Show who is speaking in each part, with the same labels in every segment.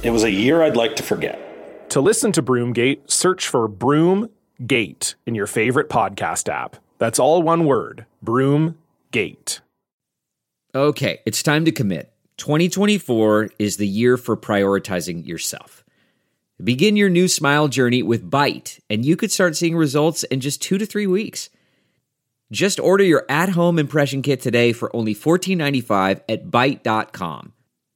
Speaker 1: It was a year I'd like to forget.
Speaker 2: To listen to Broomgate, search for Broomgate in your favorite podcast app. That's all one word Broomgate.
Speaker 3: Okay, it's time to commit. 2024 is the year for prioritizing yourself. Begin your new smile journey with Byte, and you could start seeing results in just two to three weeks. Just order your at home impression kit today for only $14.95 at Byte.com.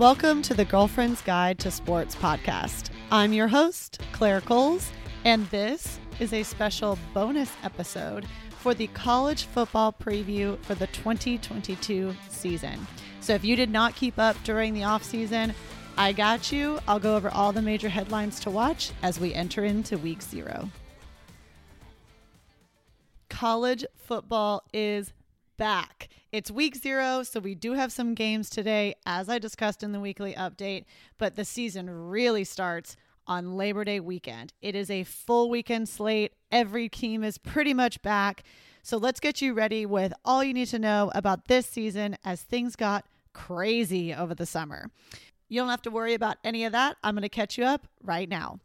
Speaker 4: Welcome to the Girlfriend's Guide to Sports podcast. I'm your host, Claire Coles, and this is a special bonus episode for the college football preview for the 2022 season. So if you did not keep up during the off season, I got you. I'll go over all the major headlines to watch as we enter into week zero. College football is back. It's week zero, so we do have some games today, as I discussed in the weekly update, but the season really starts on Labor Day weekend. It is a full weekend slate. Every team is pretty much back. So let's get you ready with all you need to know about this season as things got crazy over the summer. You don't have to worry about any of that. I'm going to catch you up right now.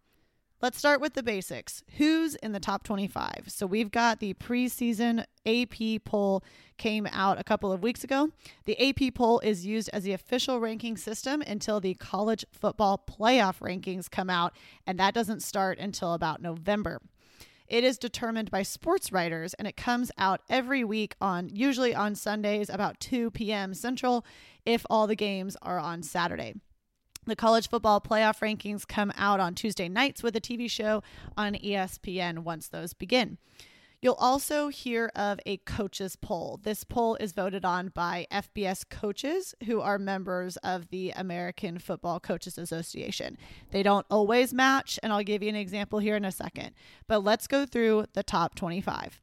Speaker 4: Let's start with the basics. Who's in the top 25? So we've got the preseason AP poll came out a couple of weeks ago. The AP poll is used as the official ranking system until the college football playoff rankings come out, and that doesn't start until about November. It is determined by sports writers and it comes out every week on usually on Sundays about 2 p.m. Central if all the games are on Saturday. The college football playoff rankings come out on Tuesday nights with a TV show on ESPN once those begin. You'll also hear of a coaches poll. This poll is voted on by FBS coaches who are members of the American Football Coaches Association. They don't always match, and I'll give you an example here in a second. But let's go through the top 25.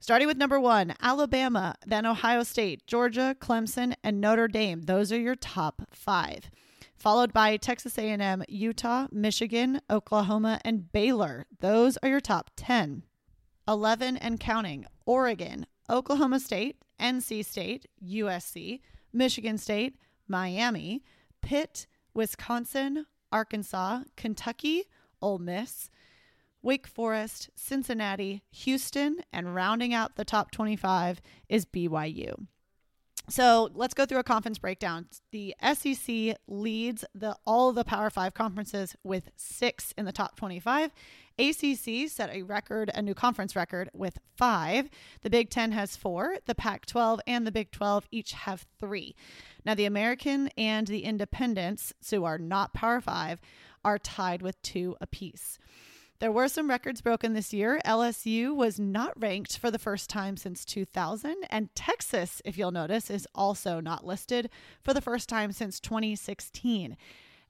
Speaker 4: Starting with number one, Alabama, then Ohio State, Georgia, Clemson, and Notre Dame. Those are your top five followed by Texas A&M, Utah, Michigan, Oklahoma, and Baylor. Those are your top 10. 11 and counting. Oregon, Oklahoma State, NC State, USC, Michigan State, Miami, Pitt, Wisconsin, Arkansas, Kentucky, Ole Miss, Wake Forest, Cincinnati, Houston, and rounding out the top 25 is BYU. So let's go through a conference breakdown. The SEC leads the all the Power Five conferences with six in the top 25. ACC set a record, a new conference record, with five. The Big Ten has four. The Pac 12 and the Big 12 each have three. Now, the American and the Independents, who are not Power Five, are tied with two apiece. There were some records broken this year. LSU was not ranked for the first time since 2000, and Texas, if you'll notice, is also not listed for the first time since 2016.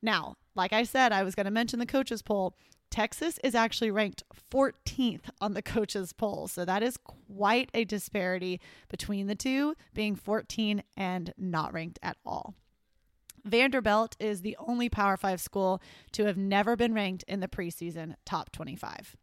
Speaker 4: Now, like I said, I was going to mention the coaches poll. Texas is actually ranked 14th on the coaches poll. So that is quite a disparity between the two, being 14 and not ranked at all. Vanderbilt is the only Power Five school to have never been ranked in the preseason top 25.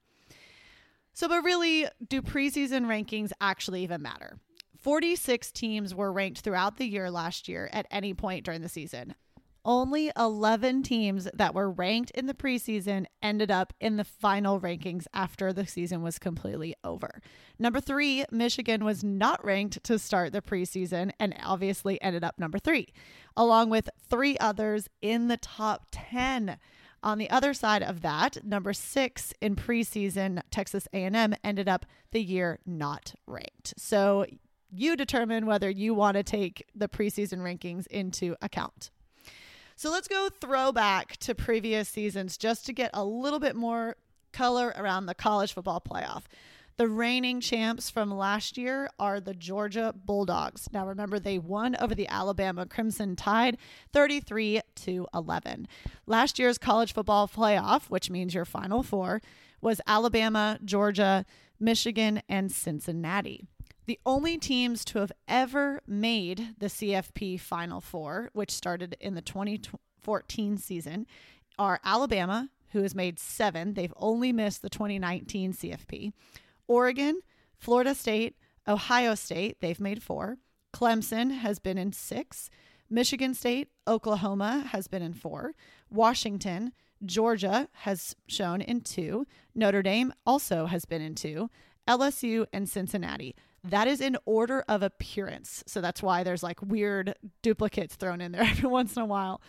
Speaker 4: So, but really, do preseason rankings actually even matter? 46 teams were ranked throughout the year last year at any point during the season. Only 11 teams that were ranked in the preseason ended up in the final rankings after the season was completely over. Number three, Michigan was not ranked to start the preseason and obviously ended up number three, along with three others in the top 10. On the other side of that, number six in preseason, Texas A&M ended up the year not ranked. So you determine whether you want to take the preseason rankings into account. So let's go throwback to previous seasons just to get a little bit more color around the college football playoff. The reigning champs from last year are the Georgia Bulldogs. Now remember they won over the Alabama Crimson Tide 33 to 11. Last year's college football playoff, which means your final four, was Alabama, Georgia, Michigan, and Cincinnati. The only teams to have ever made the CFP Final Four, which started in the 2014 season, are Alabama, who has made seven. They've only missed the 2019 CFP. Oregon, Florida State, Ohio State, they've made four. Clemson has been in six. Michigan State, Oklahoma has been in four. Washington, Georgia has shown in two. Notre Dame also has been in two. LSU and Cincinnati. That is in order of appearance. So that's why there's like weird duplicates thrown in there every once in a while.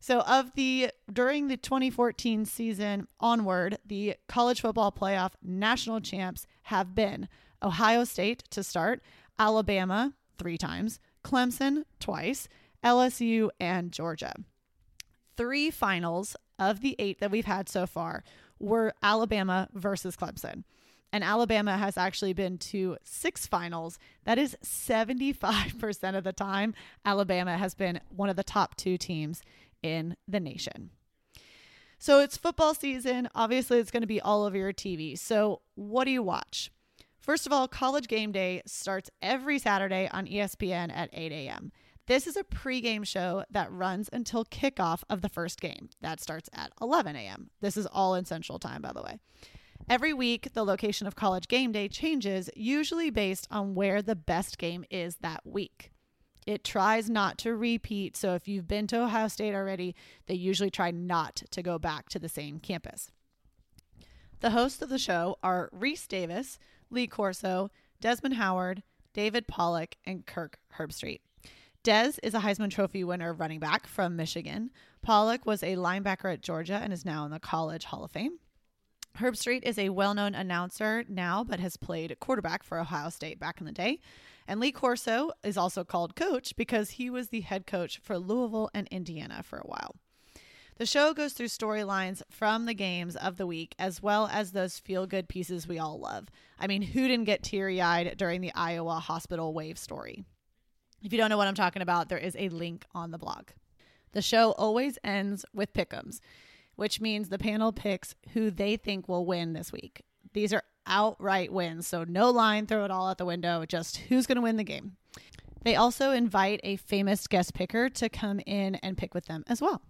Speaker 4: So of the during the 2014 season onward, the college football playoff national champs have been Ohio State to start, Alabama 3 times, Clemson twice, LSU and Georgia. 3 finals of the 8 that we've had so far were Alabama versus Clemson and Alabama has actually been to six finals. That is 75% of the time. Alabama has been one of the top two teams in the nation. So it's football season. Obviously, it's going to be all over your TV. So, what do you watch? First of all, college game day starts every Saturday on ESPN at 8 a.m. This is a pregame show that runs until kickoff of the first game. That starts at 11 a.m. This is all in Central Time, by the way. Every week, the location of college game day changes, usually based on where the best game is that week. It tries not to repeat, so if you've been to Ohio State already, they usually try not to go back to the same campus. The hosts of the show are Rece Davis, Lee Corso, Desmond Howard, David Pollack, and Kirk Herbstreit. Des is a Heisman Trophy winner running back from Michigan. Pollack was a linebacker at Georgia and is now in the College Hall of Fame. Herbstreit is a well known announcer now, but has played quarterback for Ohio State back in the day. And Lee Corso is also called coach because he was the head coach for Louisville and Indiana for a while. The show goes through storylines from the games of the week, as well as those feel good pieces we all love. I mean, who didn't get teary eyed during the Iowa hospital wave story? If you don't know what I'm talking about, there is a link on the blog. The show always ends with pick'ems which means the panel picks who they think will win this week. These are outright wins, so no line, throw it all out the window, just who's going to win the game. They also invite a famous guest picker to come in and pick with them as well.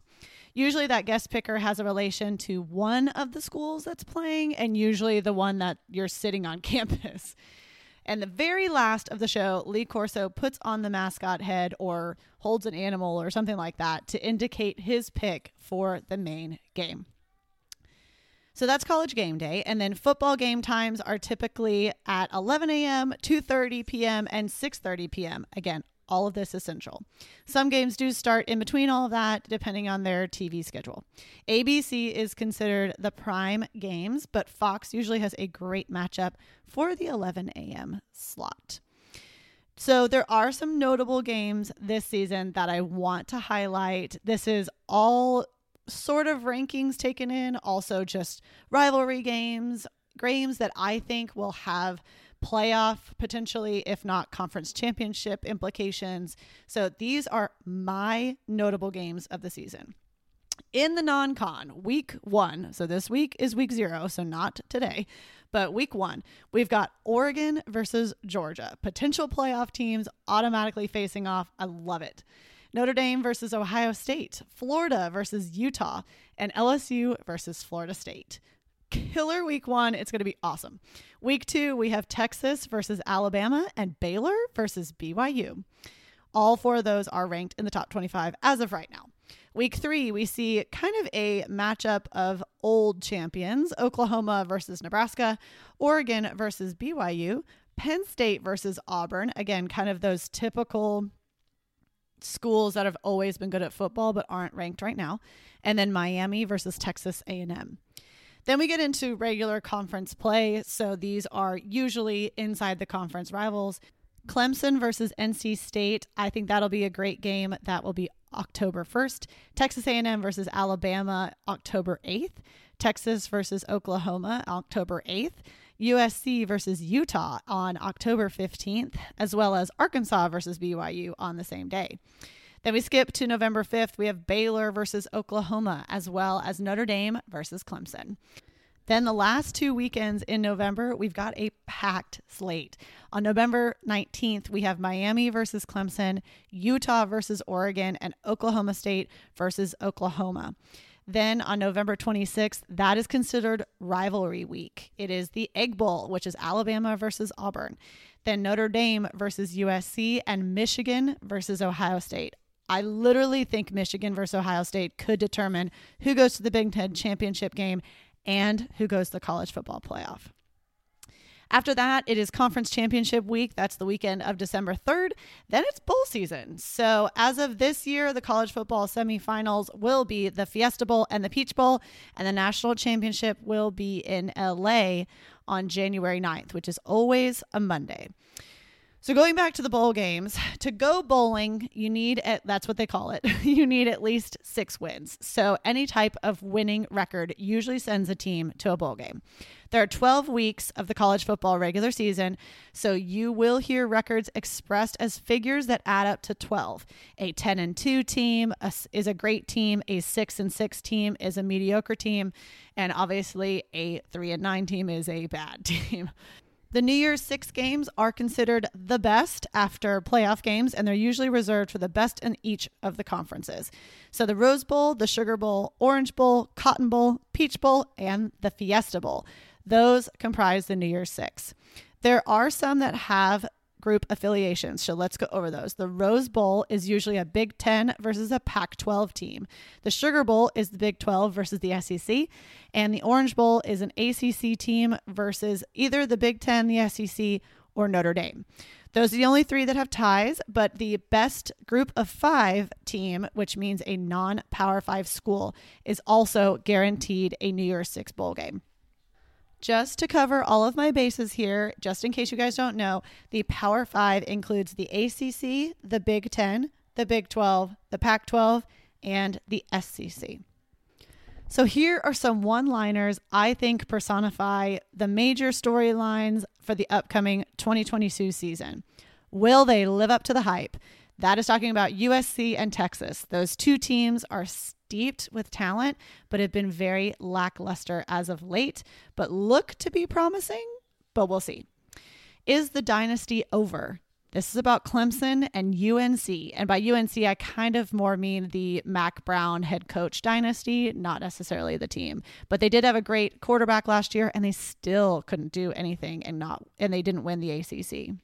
Speaker 4: Usually, that guest picker has a relation to one of the schools that's playing, and usually the one that you're sitting on campus. And the very last of the show, Lee Corso puts on the mascot head or holds an animal or something like that to indicate his pick for the main game. So that's college game day. And then football game times are typically at 11 a.m., 2.30 p.m., and 6.30 p.m. Again, all of this essential. Some games do start in between all of that, depending on their TV schedule. ABC is considered the prime games, but Fox usually has a great matchup for the 11 a.m. slot. So there are some notable games this season that I want to highlight. This is all sort of rankings taken in, also just rivalry games, games that I think will have playoff potentially, if not conference championship implications. So these are my notable games of the season. In the non con, week one, so this week is week zero, so not today, but week one, we've got Oregon versus Georgia. Potential playoff teams automatically facing off. I love it. Notre Dame versus Ohio State, Florida versus Utah, and LSU versus Florida State killer week one. It's going to be awesome. Week two, we have Texas versus Alabama and Baylor versus BYU. All four of those are ranked in the top 25 as of right now. Week three, we see kind of a matchup of old champions Oklahoma versus Nebraska, Oregon versus BYU, Penn State versus Auburn. Again, kind of those typical schools that have always been good at football but aren't ranked right now and then Miami versus Texas A&M. Then we get into regular conference play, so these are usually inside the conference rivals. Clemson versus NC State. I think that'll be a great game. That will be October 1st. Texas A&M versus Alabama October 8th. Texas versus Oklahoma October 8th. USC versus Utah on October 15th, as well as Arkansas versus BYU on the same day. Then we skip to November 5th. We have Baylor versus Oklahoma, as well as Notre Dame versus Clemson. Then the last two weekends in November, we've got a packed slate. On November 19th, we have Miami versus Clemson, Utah versus Oregon, and Oklahoma State versus Oklahoma. Then on November 26th, that is considered rivalry week. It is the Egg Bowl, which is Alabama versus Auburn. Then Notre Dame versus USC and Michigan versus Ohio State. I literally think Michigan versus Ohio State could determine who goes to the Big Ten championship game and who goes to the college football playoff. After that, it is conference championship week. That's the weekend of December 3rd. Then it's bowl season. So, as of this year, the college football semifinals will be the Fiesta Bowl and the Peach Bowl, and the national championship will be in LA on January 9th, which is always a Monday. So going back to the bowl games, to go bowling, you need at, that's what they call it. you need at least 6 wins. So any type of winning record usually sends a team to a bowl game. There are 12 weeks of the college football regular season, so you will hear records expressed as figures that add up to 12. A 10 and 2 team is a great team, a 6 and 6 team is a mediocre team, and obviously a 3 and 9 team is a bad team. The New Year's Six games are considered the best after playoff games, and they're usually reserved for the best in each of the conferences. So the Rose Bowl, the Sugar Bowl, Orange Bowl, Cotton Bowl, Peach Bowl, and the Fiesta Bowl. Those comprise the New Year's Six. There are some that have group affiliations. So let's go over those. The Rose Bowl is usually a Big 10 versus a Pac 12 team. The Sugar Bowl is the Big 12 versus the SEC. And the Orange Bowl is an ACC team versus either the Big 10, the SEC, or Notre Dame. Those are the only three that have ties, but the best group of five team, which means a non Power Five school, is also guaranteed a New Year's Six bowl game. Just to cover all of my bases here, just in case you guys don't know, the Power Five includes the ACC, the Big Ten, the Big 12, the Pac 12, and the SEC. So here are some one liners I think personify the major storylines for the upcoming 2022 season. Will they live up to the hype? That is talking about USC and Texas. Those two teams are steeped with talent, but have been very lackluster as of late, but look to be promising, but we'll see. Is the dynasty over? This is about Clemson and UNC. And by UNC, I kind of more mean the Mack Brown head coach dynasty, not necessarily the team. But they did have a great quarterback last year and they still couldn't do anything and not and they didn't win the ACC.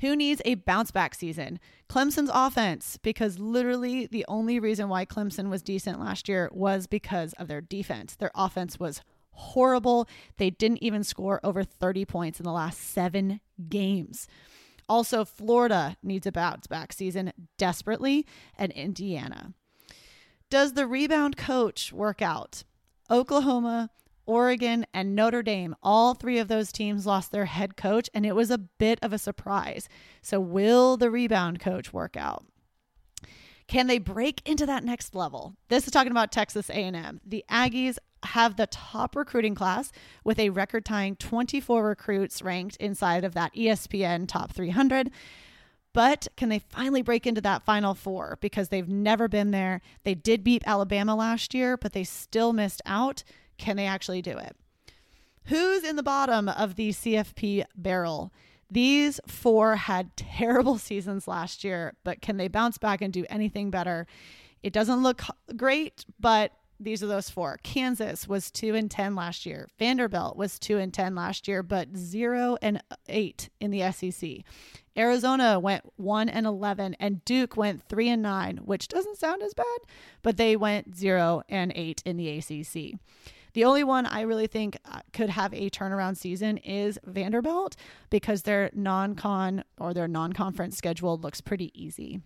Speaker 4: Who needs a bounce back season? Clemson's offense, because literally the only reason why Clemson was decent last year was because of their defense. Their offense was horrible. They didn't even score over 30 points in the last seven games. Also, Florida needs a bounce back season desperately, and Indiana. Does the rebound coach work out? Oklahoma Oregon, and Notre Dame. All three of those teams lost their head coach, and it was a bit of a surprise. So, will the rebound coach work out? Can they break into that next level? This is talking about Texas A&M. The Aggies have the top recruiting class with a record-tying 24 recruits ranked inside of that ESPN top 300. But can they finally break into that final four because they've never been there? They did beat Alabama last year, but they still missed out. Can they actually do it? Who's in the bottom of the CFP barrel? These four had terrible seasons last year, but can they bounce back and do anything better? It doesn't look great, but these are those four. Kansas was 2 and 10 last year. Vanderbilt was 2 and 10 last year, but 0 and 8 in the SEC. Arizona went 1 and 11 and Duke went 3 and 9, which doesn't sound as bad, but they went 0 and 8 in the ACC. The only one I really think uh, could have a turnaround season is Vanderbilt because their non-con or their non-conference schedule looks pretty easy.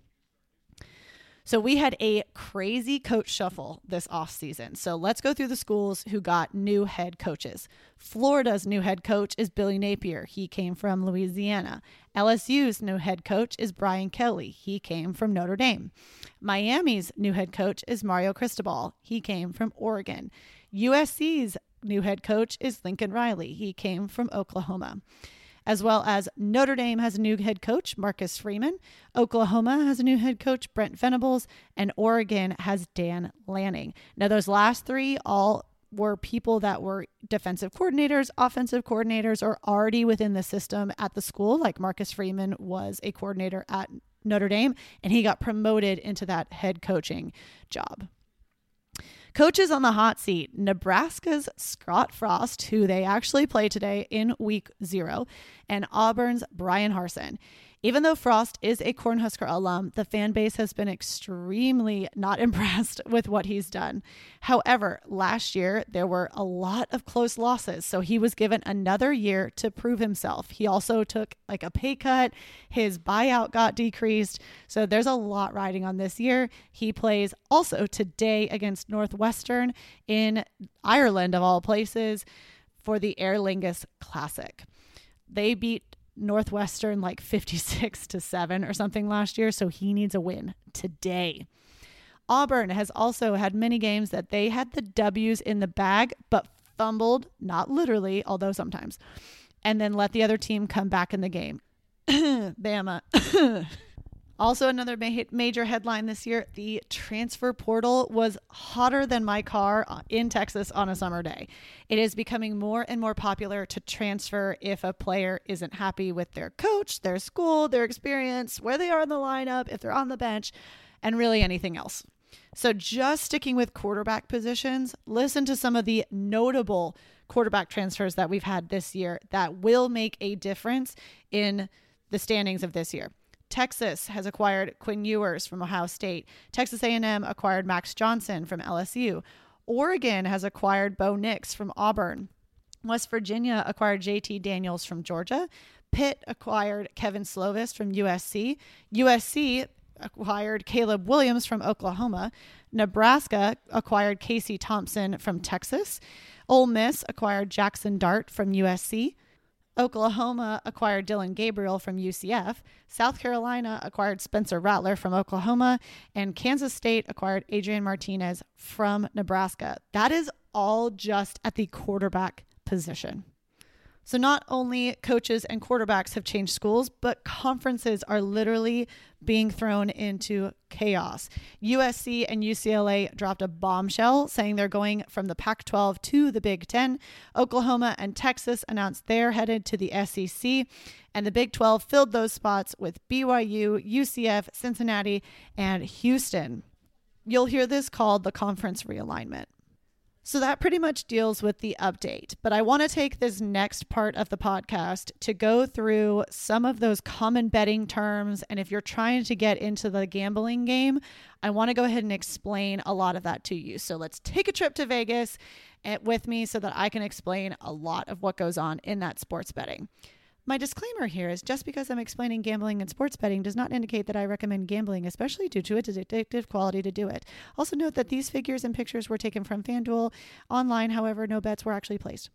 Speaker 4: So we had a crazy coach shuffle this offseason. So let's go through the schools who got new head coaches. Florida's new head coach is Billy Napier. He came from Louisiana. LSU's new head coach is Brian Kelly. He came from Notre Dame. Miami's new head coach is Mario Cristobal. He came from Oregon. USC's new head coach is Lincoln Riley. He came from Oklahoma as well as Notre Dame has a new head coach, Marcus Freeman. Oklahoma has a new head coach, Brent Venables, and Oregon has Dan Lanning. Now, those last three all were people that were defensive coordinators, offensive coordinators, or already within the system at the school. Like Marcus Freeman was a coordinator at Notre Dame, and he got promoted into that head coaching job. Coaches on the hot seat Nebraska's Scott Frost, who they actually play today in week zero, and Auburn's Bryan Harsin. Even though Frost is a Cornhusker alum, the fan base has been extremely not impressed with what he's done. However, last year there were a lot of close losses, so he was given another year to prove himself. He also took like a pay cut, his buyout got decreased, so there's a lot riding on this year. He plays also today against Northwestern in Ireland, of all places, for the Aer Lingus Classic. They beat Northwestern like 56 to 7 or something last year, so he needs a win today. Auburn has also had many games that they had the W's in the bag, but fumbled, not literally, although sometimes, and then let the other team come back in the game. Bama. Also, another ma- major headline this year the transfer portal was hotter than my car uh, in Texas on a summer day. It is becoming more and more popular to transfer if a player isn't happy with their coach, their school, their experience, where they are in the lineup, if they're on the bench, and really anything else. So, just sticking with quarterback positions, listen to some of the notable quarterback transfers that we've had this year that will make a difference in the standings of this year. Texas has acquired Quinn Ewers from Ohio State. Texas A&M acquired Max Johnson from LSU. Oregon has acquired Bo Nix from Auburn. West Virginia acquired JT Daniels from Georgia. Pitt acquired Kedon Slovis from USC. USC acquired Caleb Williams from Oklahoma. Nebraska acquired Casey Thompson from Texas. Ole Miss acquired Jackson Dart from USC. Oklahoma acquired Dillon Gabriel from UCF. South Carolina acquired Spencer Rattler from Oklahoma. And Kansas State acquired Adrian Martinez from Nebraska. That is all just at the quarterback position. So, not only coaches and quarterbacks have changed schools, but conferences are literally being thrown into chaos. USC and UCLA dropped a bombshell saying they're going from the Pac 12 to the Big Ten. Oklahoma and Texas announced they're headed to the SEC. And the Big 12 filled those spots with BYU, UCF, Cincinnati, and Houston. You'll hear this called the conference realignment. So that pretty much deals with the update. But I want to take this next part of the podcast to go through some of those common betting terms. And if you're trying to get into the gambling game, I want to go ahead and explain a lot of that to you. So let's take a trip to Vegas eh, with me so that I can explain a lot of what goes on in that sports betting. My disclaimer here is just because I'm explaining gambling and sports betting does not indicate that I recommend gambling, especially due to its addictive quality to do it. Also, note that these figures and pictures were taken from FanDuel online, however, no bets were actually placed.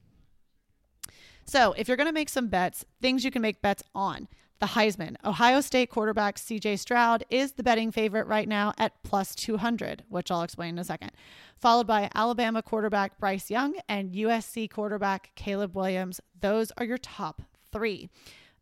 Speaker 4: So, if you're going to make some bets, things you can make bets on. The Heisman. Ohio State quarterback CJ Stroud is the betting favorite right now at plus 200, which I'll explain in a second. Followed by Alabama quarterback Bryce Young and USC quarterback Caleb Williams. Those are your top three.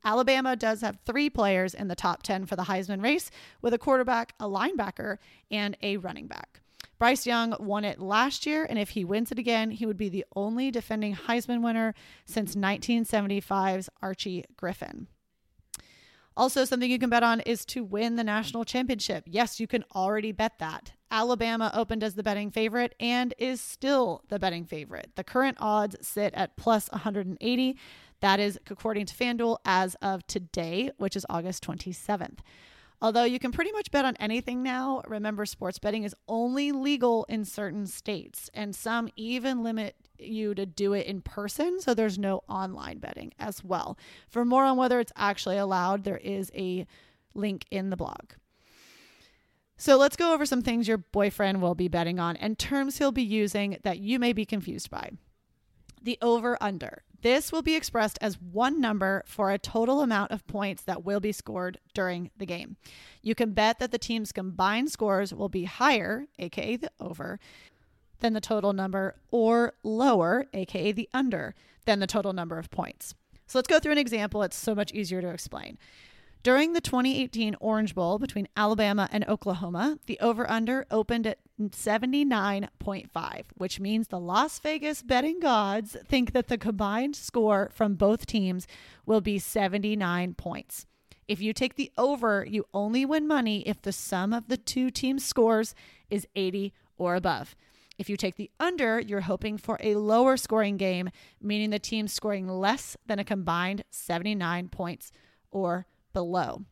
Speaker 4: Alabama does have three players in the top 10 for the Heisman race, with a quarterback, a linebacker, and a running back. Bryce Young won it last year, and if he wins it again, he would be the only defending Heisman winner since 1975's Archie Griffin. Also, something you can bet on is to win the national championship. Yes, you can already bet that Alabama opened as the betting favorite and is still the betting favorite. The current odds sit at plus 180. That is according to FanDuel as of today, which is August 27th. Although you can pretty much bet on anything now, remember sports betting is only legal in certain states, and some even limit you to do it in person, so there's no online betting as well. For more on whether it's actually allowed, there is a link in the blog. So let's go over some things your boyfriend will be betting on and terms he'll be using that you may be confused by. The over under. This will be expressed as one number for a total amount of points that will be scored during the game. You can bet that the team's combined scores will be higher, aka the over, than the total number, or lower, aka the under, than the total number of points. So let's go through an example. It's so much easier to explain. During the 2018 Orange Bowl between Alabama and Oklahoma, the over under opened at 79.5, which means the Las Vegas betting gods think that the combined score from both teams will be 79 points. If you take the over, you only win money if the sum of the two teams' scores is 80 or above. If you take the under, you're hoping for a lower scoring game, meaning the team scoring less than a combined 79 points or below.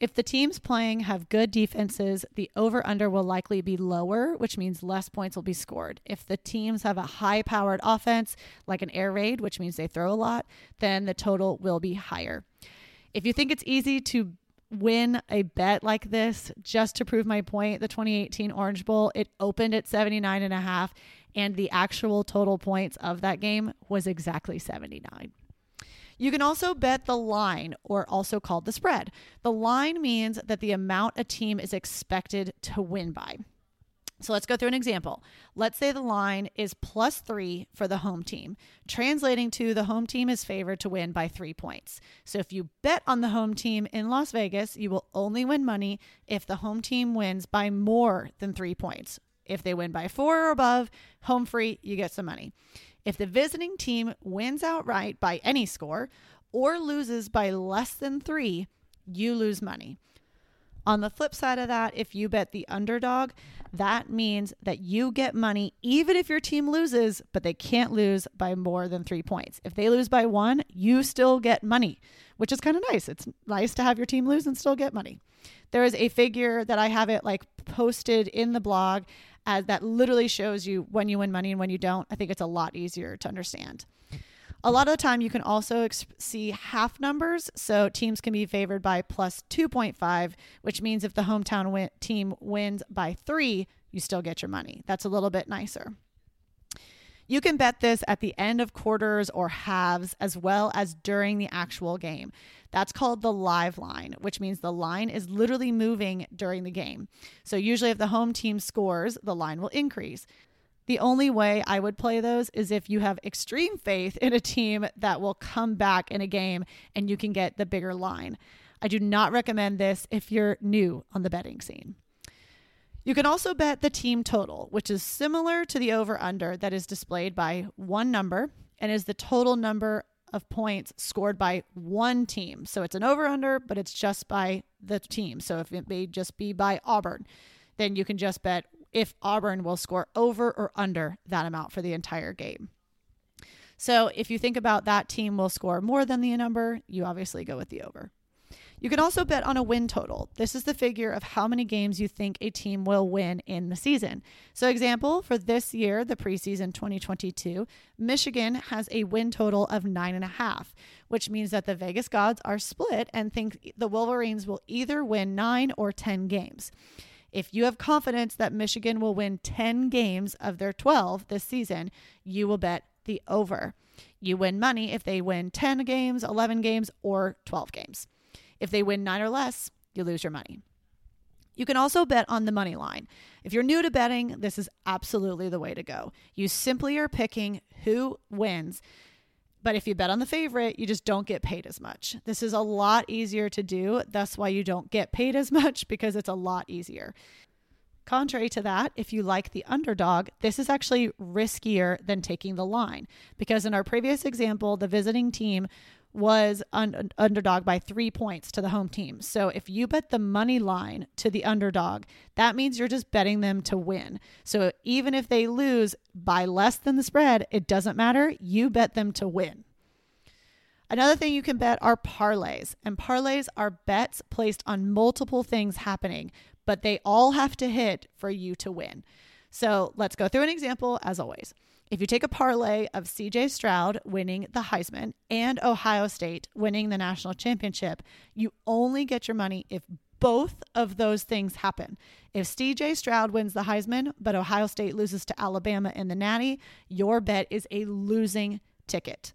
Speaker 4: If the teams playing have good defenses, the over under will likely be lower, which means less points will be scored. If the teams have a high powered offense, like an air raid, which means they throw a lot, then the total will be higher. If you think it's easy to win a bet like this, just to prove my point, the 2018 Orange Bowl, it opened at 79 and a half, and the actual total points of that game was exactly 79. You can also bet the line, or also called the spread. The line means that the amount a team is expected to win by. So let's go through an example. Let's say the line is plus three for the home team, translating to the home team is favored to win by three points. So if you bet on the home team in Las Vegas, you will only win money if the home team wins by more than three points. If they win by four or above, home free, you get some money. If the visiting team wins outright by any score or loses by less than three, you lose money. On the flip side of that, if you bet the underdog, that means that you get money even if your team loses, but they can't lose by more than three points. If they lose by one, you still get money, which is kind of nice. It's nice to have your team lose and still get money. There is a figure that I have it like posted in the blog as that literally shows you when you win money and when you don't. I think it's a lot easier to understand. A lot of the time, you can also see half numbers. So teams can be favored by plus 2.5, which means if the hometown win- team wins by three, you still get your money. That's a little bit nicer. You can bet this at the end of quarters or halves as well as during the actual game. That's called the live line, which means the line is literally moving during the game. So, usually, if the home team scores, the line will increase. The only way I would play those is if you have extreme faith in a team that will come back in a game and you can get the bigger line. I do not recommend this if you're new on the betting scene. You can also bet the team total, which is similar to the over under that is displayed by one number and is the total number of points scored by one team. So it's an over under, but it's just by the team. So if it may just be by Auburn, then you can just bet if Auburn will score over or under that amount for the entire game. So if you think about that team will score more than the number, you obviously go with the over. You can also bet on a win total. This is the figure of how many games you think a team will win in the season. So, example, for this year, the preseason 2022, Michigan has a win total of nine and a half, which means that the Vegas gods are split and think the Wolverines will either win nine or 10 games. If you have confidence that Michigan will win 10 games of their 12 this season, you will bet the over. You win money if they win 10 games, 11 games, or 12 games. If they win nine or less, you lose your money. You can also bet on the money line. If you're new to betting, this is absolutely the way to go. You simply are picking who wins. But if you bet on the favorite, you just don't get paid as much. This is a lot easier to do. That's why you don't get paid as much because it's a lot easier. Contrary to that, if you like the underdog, this is actually riskier than taking the line because in our previous example, the visiting team was un- underdog by three points to the home team. So if you bet the money line to the underdog, that means you're just betting them to win. So even if they lose by less than the spread, it doesn't matter. You bet them to win. Another thing you can bet are parlays, and parlays are bets placed on multiple things happening, but they all have to hit for you to win. So let's go through an example as always. If you take a parlay of CJ Stroud winning the Heisman and Ohio State winning the national championship, you only get your money if both of those things happen. If CJ Stroud wins the Heisman, but Ohio State loses to Alabama in the Natty, your bet is a losing ticket.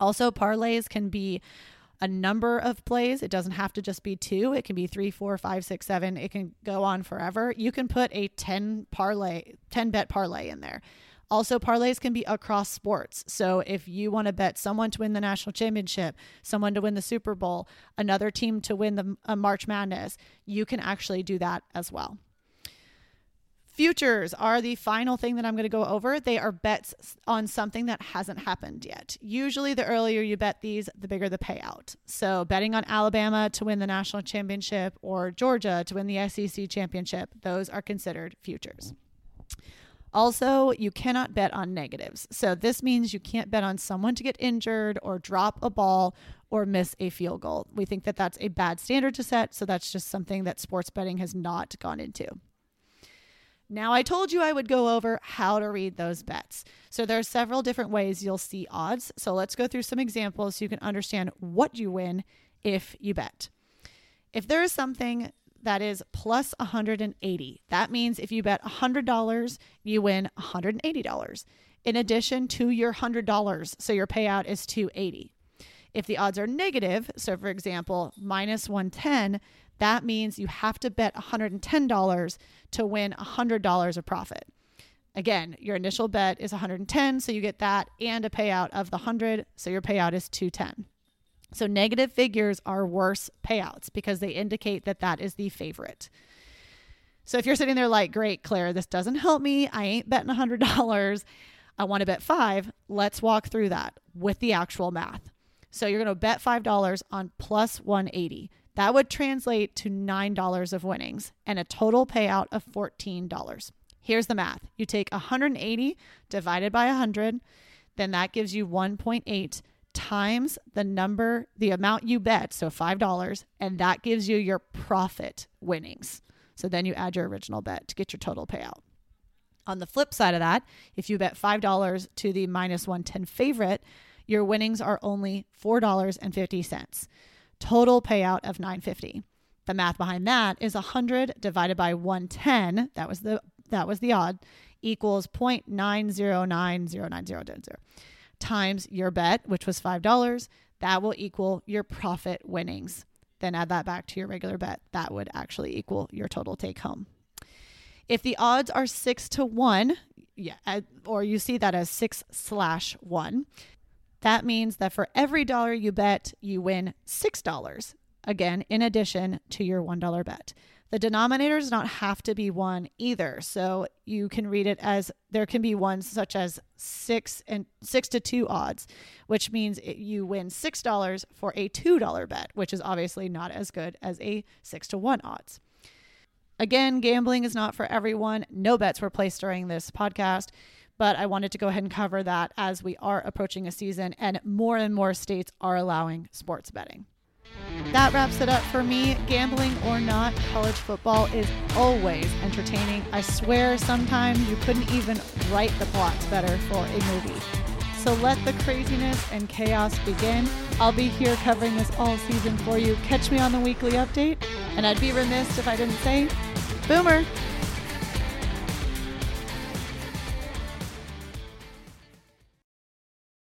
Speaker 4: Also, parlays can be a number of plays. It doesn't have to just be two. It can be three, four, five, six, seven. It can go on forever. You can put a 10 parlay, 10 bet parlay in there. Also, parlays can be across sports. So if you want to bet someone to win the national championship, someone to win the Super Bowl, another team to win the uh, March Madness, you can actually do that as well. Futures are the final thing that I'm going to go over. They are bets on something that hasn't happened yet. Usually, the earlier you bet these, the bigger the payout. So, betting on Alabama to win the national championship or Georgia to win the SEC championship, those are considered futures. Also, you cannot bet on negatives. So, this means you can't bet on someone to get injured or drop a ball or miss a field goal. We think that that's a bad standard to set. So, that's just something that sports betting has not gone into. Now, I told you I would go over how to read those bets. So, there are several different ways you'll see odds. So, let's go through some examples so you can understand what you win if you bet. If there is something that is plus 180. That means if you bet $100, you win $180 in addition to your $100. So your payout is 280. If the odds are negative, so for example, minus 110, that means you have to bet $110 to win $100 of profit. Again, your initial bet is 110, so you get that and a payout of the 100, so your payout is 210. So negative figures are worse payouts because they indicate that that is the favorite. So if you're sitting there like, great, Claire, this doesn't help me. I ain't betting $100. I want to bet five. Let's walk through that with the actual math. So you're going to bet $5 on plus 180. That would translate to $9 of winnings and a total payout of $14. Here's the math you take 180 divided by 100, then that gives you 1.8 times the number, the amount you bet, so $5, and that gives you your profit winnings. So then you add your original bet to get your total payout. On the flip side of that, if you bet $5 to the minus 110 favorite, your winnings are only $4.50. Total payout of 950. The math behind that is 100 divided by 110, that was the that was the odd, equals 0.9090900 times your bet, which was $5, that will equal your profit winnings. Then add that back to your regular bet. That would actually equal your total take home. If the odds are six to one, yeah, or you see that as six slash one, that means that for every dollar you bet, you win $6. Again, in addition to your $1 bet. The denominator does not have to be one either. So you can read it as there can be ones such as six and six to two odds, which means it, you win six dollars for a two dollar bet, which is obviously not as good as a six to one odds. Again, gambling is not for everyone. No bets were placed during this podcast, but I wanted to go ahead and cover that as we are approaching a season and more and more states are allowing sports betting. That wraps it up for me. Gambling or not, college football is always entertaining. I swear sometimes you couldn't even write the plots better for a movie. So let the craziness and chaos begin. I'll be here covering this all season for you. Catch me on the weekly update. And I'd be remiss if I didn't say, Boomer!